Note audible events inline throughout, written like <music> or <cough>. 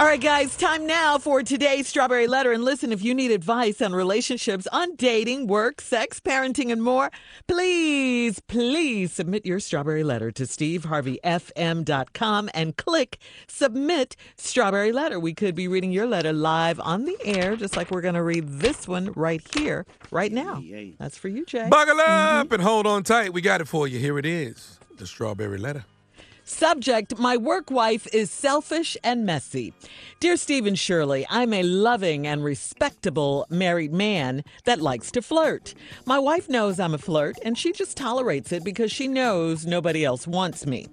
All right, guys, time now for today's Strawberry Letter. And listen, if you need advice on relationships, on dating, work, sex, parenting, and more, please, please submit your Strawberry Letter to steveharveyfm.com and click Submit Strawberry Letter. We could be reading your letter live on the air, just like we're going to read this one right here, right now. That's for you, Jay. Buckle up mm-hmm. and hold on tight. We got it for you. Here it is the Strawberry Letter. Subject My work wife is selfish and messy. Dear Stephen Shirley, I'm a loving and respectable married man that likes to flirt. My wife knows I'm a flirt and she just tolerates it because she knows nobody else wants me.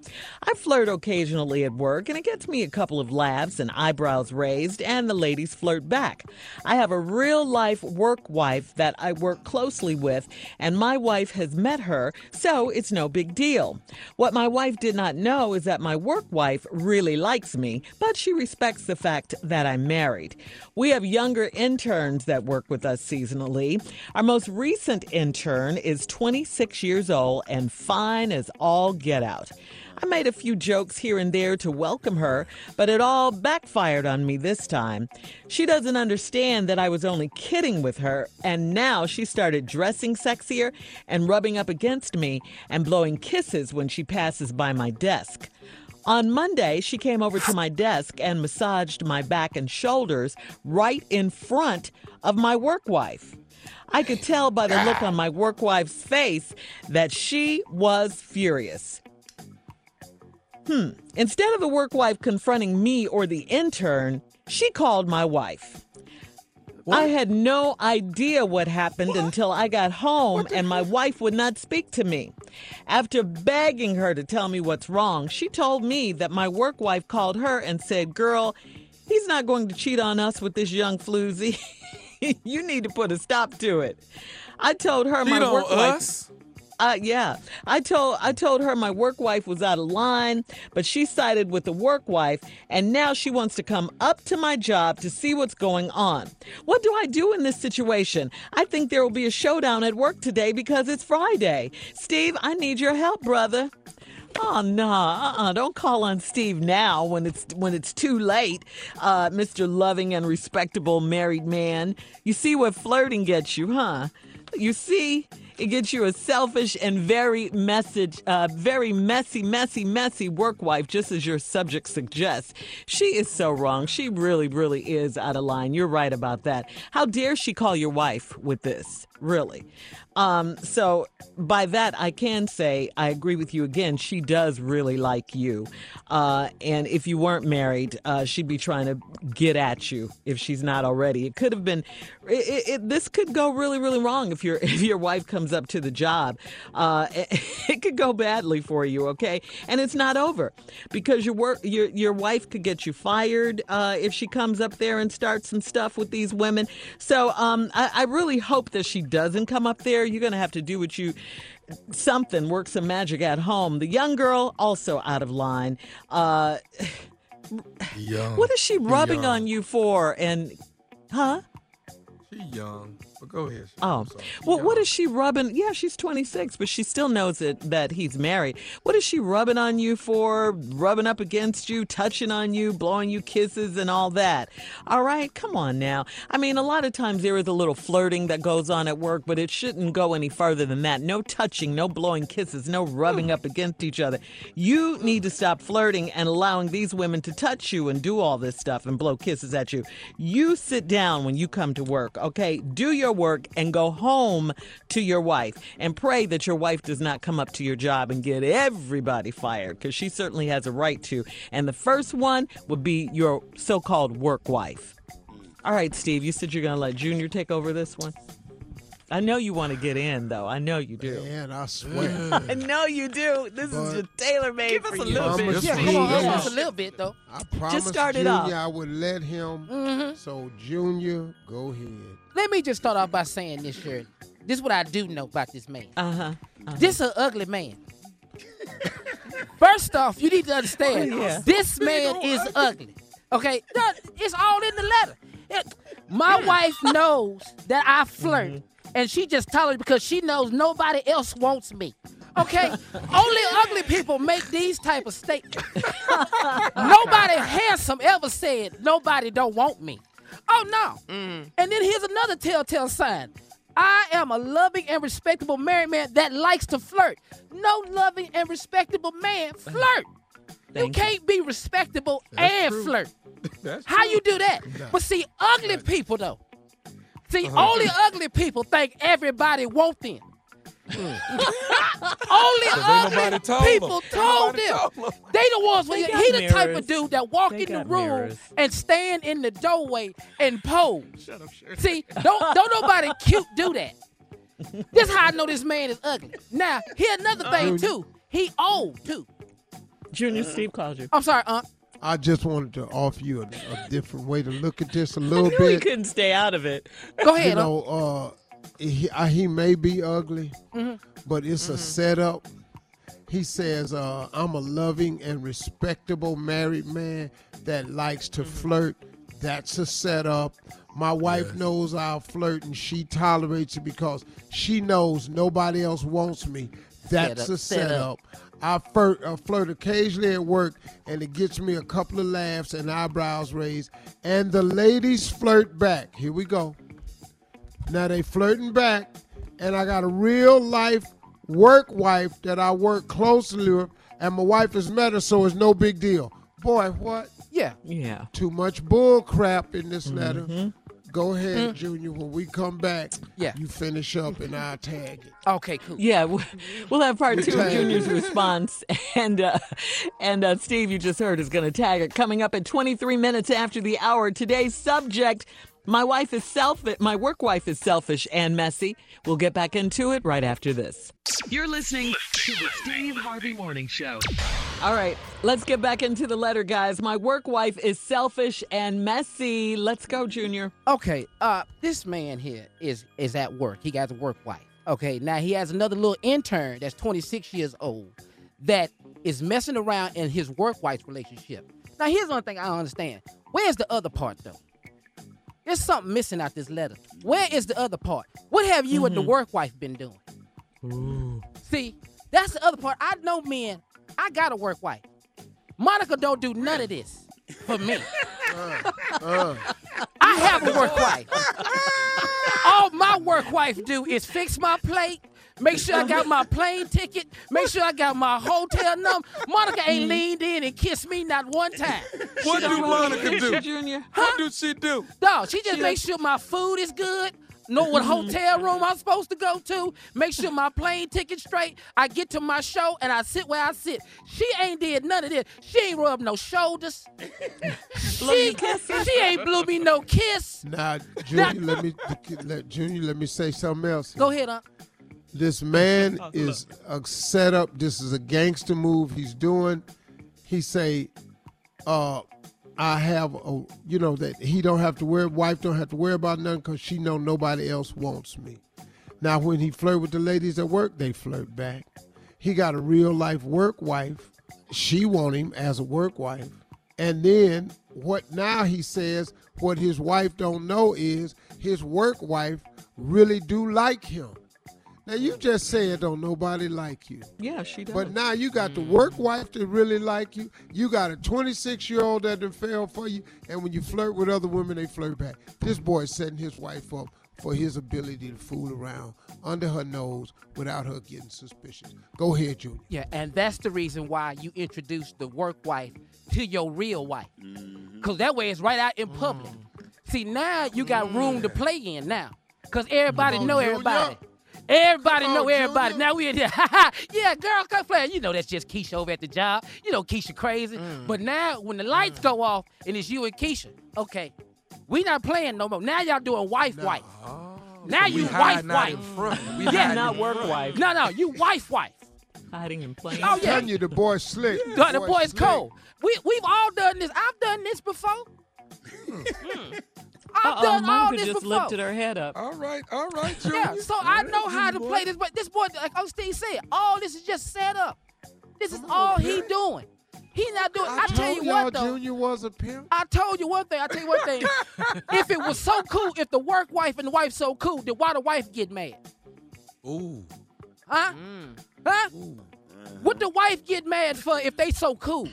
I flirt occasionally at work and it gets me a couple of laughs and eyebrows raised, and the ladies flirt back. I have a real life work wife that I work closely with, and my wife has met her, so it's no big deal. What my wife did not know is that my work wife really likes me, but she respects the fact that I'm married. We have younger interns that work with us seasonally. Our most recent intern is 26 years old and fine as all get out. I made a few jokes here and there to welcome her, but it all backfired on me this time. She doesn't understand that I was only kidding with her, and now she started dressing sexier and rubbing up against me and blowing kisses when she passes by my desk. On Monday, she came over to my desk and massaged my back and shoulders right in front of my work wife. I could tell by the look on my work wife's face that she was furious. Hmm. Instead of the work wife confronting me or the intern, she called my wife. I had no idea what happened until I got home and my wife would not speak to me. After begging her to tell me what's wrong, she told me that my work wife called her and said, Girl, he's not going to cheat on us with this young floozy. <laughs> you need to put a stop to it. I told her my Cheat on work wife. us? Uh, yeah, I told I told her my work wife was out of line, but she sided with the work wife, and now she wants to come up to my job to see what's going on. What do I do in this situation? I think there will be a showdown at work today because it's Friday. Steve, I need your help, brother. Oh no, uh-uh. don't call on Steve now when it's when it's too late, uh, Mr. Loving and respectable married man. You see what flirting gets you, huh? You see, it gets you a selfish and very message, uh, very messy, messy, messy work wife, just as your subject suggests. She is so wrong. She really, really is out of line. You're right about that. How dare she call your wife with this? Really? Um, so by that, I can say I agree with you again. She does really like you, uh, and if you weren't married, uh, she'd be trying to get at you if she's not already. It could have been. It, it, this could go really, really wrong if your <laughs> if your wife comes up to the job. Uh, it, <laughs> it could go badly for you. Okay, and it's not over because your work your your wife could get you fired uh, if she comes up there and starts some stuff with these women. So um, I, I really hope that she doesn't come up there. You're going to have to do what you something work some magic at home. The young girl also out of line. Uh, Young. what is she rubbing young. on you for? And huh? She young. But go ahead. Oh, I'm sorry. She well, what is she rubbing? Yeah, she's 26, but she still knows it, that he's married. What is she rubbing on you for? Rubbing up against you, touching on you, blowing you kisses, and all that. All right, come on now. I mean, a lot of times there is a little flirting that goes on at work, but it shouldn't go any further than that. No touching, no blowing kisses, no rubbing up against each other. You need to stop flirting and allowing these women to touch you and do all this stuff and blow kisses at you. You sit down when you come to work, okay? Do your work and go home to your wife and pray that your wife does not come up to your job and get everybody fired because she certainly has a right to. And the first one would be your so called work wife. All right, Steve, you said you're going to let Junior take over this one. I know you want to get in, though. I know you do. Man, I swear. <laughs> I know you do. This is But- just tailor made Give us a little bit. Yeah, come on, give us a little bit though. I promised start it Junior off. I would let him. Mm-hmm. So Junior, go ahead. Let me just start off by saying this, Shirley. This is what I do know about this man. Uh huh. This an ugly man. First off, you need to understand Oh, yeah. this man is ugly. Okay, it's all in the letter. It- my wife knows that I flirt, Mm-hmm. and she just tolerates because she knows nobody else wants me. Okay, only ugly people make these type of statements. <laughs> nobody handsome ever said nobody don't want me. Oh no. Mm. And then here's another telltale sign. I am a loving and respectable married man that likes to flirt. No loving and respectable man <laughs> flirt. you Thank you. can't be respectable and true. flirt. <laughs> That's How you do that? <laughs> But see, ugly people though. See, uh-huh. only ugly people think everybody want them. <laughs> only ain't ugly people them. told Nobody them. told. They the ones when They he got the type of dude that walk They in the room mirrors. and stand in the doorway and pose. See, don't don't nobody cute do that. This how I know this man is ugly. Now, here another thing too. He old too. Junior Steve called you. I'm sorry, Aunt. I just wanted to offer you a, a different way to look at this a <laughs> little knew he bit. couldn't stay out of it. Go ahead. You know, uh, he, uh, he may be ugly, Mm-hmm. but it's a setup. He says, uh, I'm a loving and respectable married man that likes to flirt. That's a setup. My wife knows I'll flirt and she tolerates it because she knows nobody else wants me. That's Setup, a setup. setup. I flirt, I flirt occasionally at work, and it gets me a couple of laughs and eyebrows raised. And the ladies flirt back. Here we go. Now they flirting back, and I got a real life work wife that I work closely with, and my wife has met her, so it's no big deal. Boy, what? Yeah. Yeah. Too much bull crap in this letter. Go ahead, Junior. When we come back, Yeah. you finish up and I'll tag it. Okay, cool. Yeah, we'll have part two of. Junior's response, <laughs> and uh, and uh, Steve, you just heard, is going to tag it. Coming up at 23 minutes after the hour. Today's subject: My wife is selfish. My work wife is selfish and messy. We'll get back into it right after this. You're listening to the Steve Harvey Morning Show. All right, let's get back into the letter, guys. My work wife is selfish and messy. Let's go, Junior. Okay, uh, this man here is is at work. He got a work wife. Okay, now he has another little intern that's 26 years old that is messing around in his work wife's relationship. Now, here's one thing I don't understand. Where's the other part though? There's something missing out this letter. Where is the other part? What have you and the mm-hmm. work wife been doing? See, that's the other part. I know men. I got a work wife. Monica don't do none of this for me. <laughs> Uh, uh. I have a work wife. All my work wife do is fix my plate, make sure I got my plane ticket, make sure I got my hotel number. Monica ain't mm-hmm. leaned in and kissed me not one time. What do Monica do? Junior? What do she do? No, she just makes sure my food is good. Know what mm-hmm. hotel room I'm supposed to go to. Make sure my plane ticket straight. I get to my show and I sit where I sit. She ain't did none of this. She ain't rubbed no shoulders. <laughs> she, she ain't blew me no kiss. Now, Junior, let me let Junior let me say something else. Go ahead, Aunt. This man is a setup. This is a gangster move he's doing. He say, uh, I have a, you know, that he don't have to worry, wife don't have to worry about nothing because she know nobody else wants me. Now, when he flirt with the ladies at work, they flirt back. He got a real life work wife. She want him as a work wife. And then what now he says, what his wife don't know is his work wife really do like him. Now you just said don't nobody like you. Yeah, she does. But now you got the work wife that really like you. You got a 26 year old that done fell for you. And when you flirt with other women, they flirt back. This boy's setting his wife up for his ability to fool around under her nose without her getting suspicious. Go ahead, Junior. Yeah, and that's the reason why you introduced the work wife to your real wife. Mm-hmm. Because that way it's right out in public. Mm. See, now you got room to play in now. Because everybody on, know Junior. everybody. Everybody Come know everybody. Junior. Now we in here. <laughs> yeah, girl, come play. You know that's just Keisha over at the job. You know Keisha crazy. Mm. But now when the lights mm. go off and it's you and Keisha, okay, we not playing no more. Now y'all doing wife wife. Oh, now you wife wife. We Yeah, not in work wife. No, no, you wife wife. Hiding in plain Oh, yeah. Telling you the boy slick. The, the boy's slick. cold. We we've all done this. I've done this before. Mm. I've Uh-oh, done all this just before. lifted her head up. All right, all right, Junior. Yeah, so I know how to play this. But this boy, like oh, Steve said, all this is just set up. This is oh, all he doing. He not doing. I, I, tell you what though. Junior was a pimp. I told you one thing. I tell you one thing. <laughs> if it was so cool, if the work wife and the wife so cool, then why the wife get mad? Ooh. Huh? Mm. Huh? What the wife get mad for if they so cool?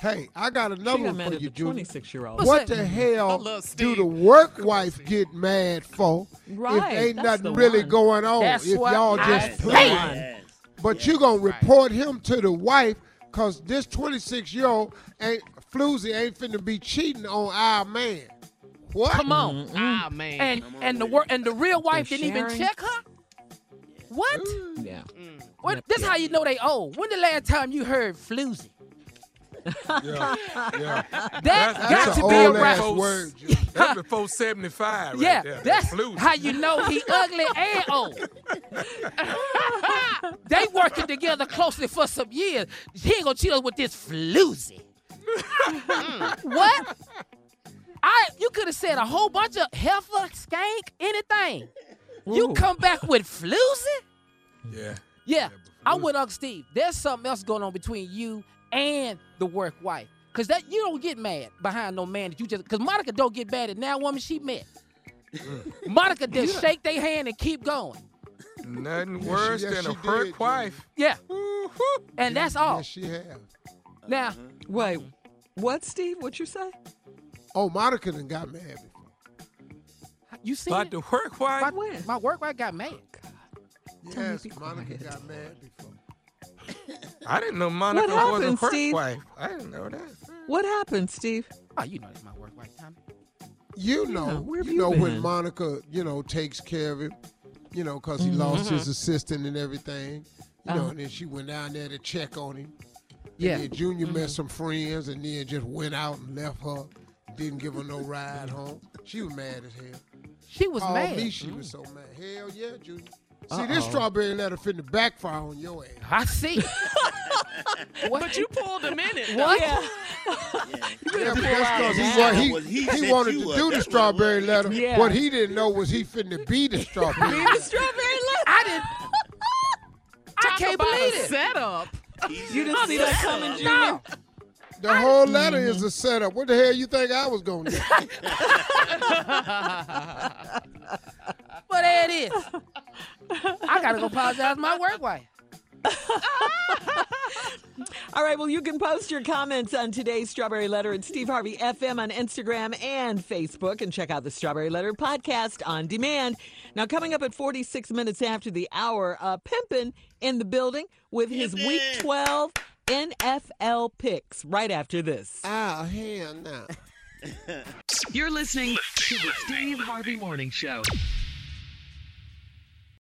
Hey, I got another got one for you, the Junior. 26 year old. What the hell love do the work wife get mad for Right, if ain't nothing really one. going on? That's if y'all I just say. playing. But you gonna report him to the wife because this 26 year old ain't floozy ain't finna be cheating on our man. What? Come on. Ah man. And and the work and the real wife didn't even check her. What? Yeah. What? This how you know they old. When the last time you heard floozy? Yeah, yeah. That That's- got that's to be a rap. ass word. That's before 75 right yeah, there. that's Floozy. how you know he ugly and old. <laughs> they working together closely for some years. He ain't gonna cheat us with this floozy. <laughs> what? I you could have said a whole bunch of heifer, skank, anything. You come back with floozy? Yeah. Yeah, I went, floozy. Uncle Steve. There's something else going on between you and the work wife. Cause that you don't get mad behind no man that you just cause Monica don't get mad at that woman she met. Mm. Monica just shake their hand and keep going. Nothing Yes, worse she- yes, than a hurt did, wife. Yeah. And that's all. Yes, she have. Now, mm-hmm. Wait, what, Steve? What you say? Oh, Monica done got mad before. you see But it? the work wife, my, When? my work wife got mad. Tell Yes, Monica quiet. got mad before. I didn't know Monica was happened, a work Steve? wife. I didn't know that. What happened, Steve? Oh, you know that's my work wife, Tommy. You know, where you you know when? Monica, you know, takes care of him, you know, because he lost his Mm-hmm. assistant and everything. You know, Uh-huh. and then she went down there to check on him. Yeah. And then Junior met some friends and then just went out and left her. Didn't give her no ride home. She was mad as hell. She was Called mad. me, she was so mad. Hell yeah, Junior. See, this strawberry letter finna backfire on your ass. I see. what? <laughs> <laughs> but you pulled a minute. What? Yeah, but that's because he, wa- he, Was he he set wanted you to up. do the That's what strawberry was. letter. Yeah. What he didn't know was he finna be the <laughs> strawberry Be letter. the strawberry letter. I didn't. I Talk can't about believe a it. setup. You didn't see that coming, Junior? No. The whole letter is mm-hmm. a setup. What the hell you think I was gonna do? But it is. I gotta go apologize to my work wife. <laughs> All right, well, you can post your comments on today's Strawberry Letter at Steve Harvey FM on Instagram and Facebook, and check out the Strawberry Letter podcast on demand. Now, coming up at 46 minutes after the hour, uh, Pimpin' in the building with his Week 12 NFL picks right after this. oh hell no. <laughs> You're listening to the Steve Harvey Morning Show.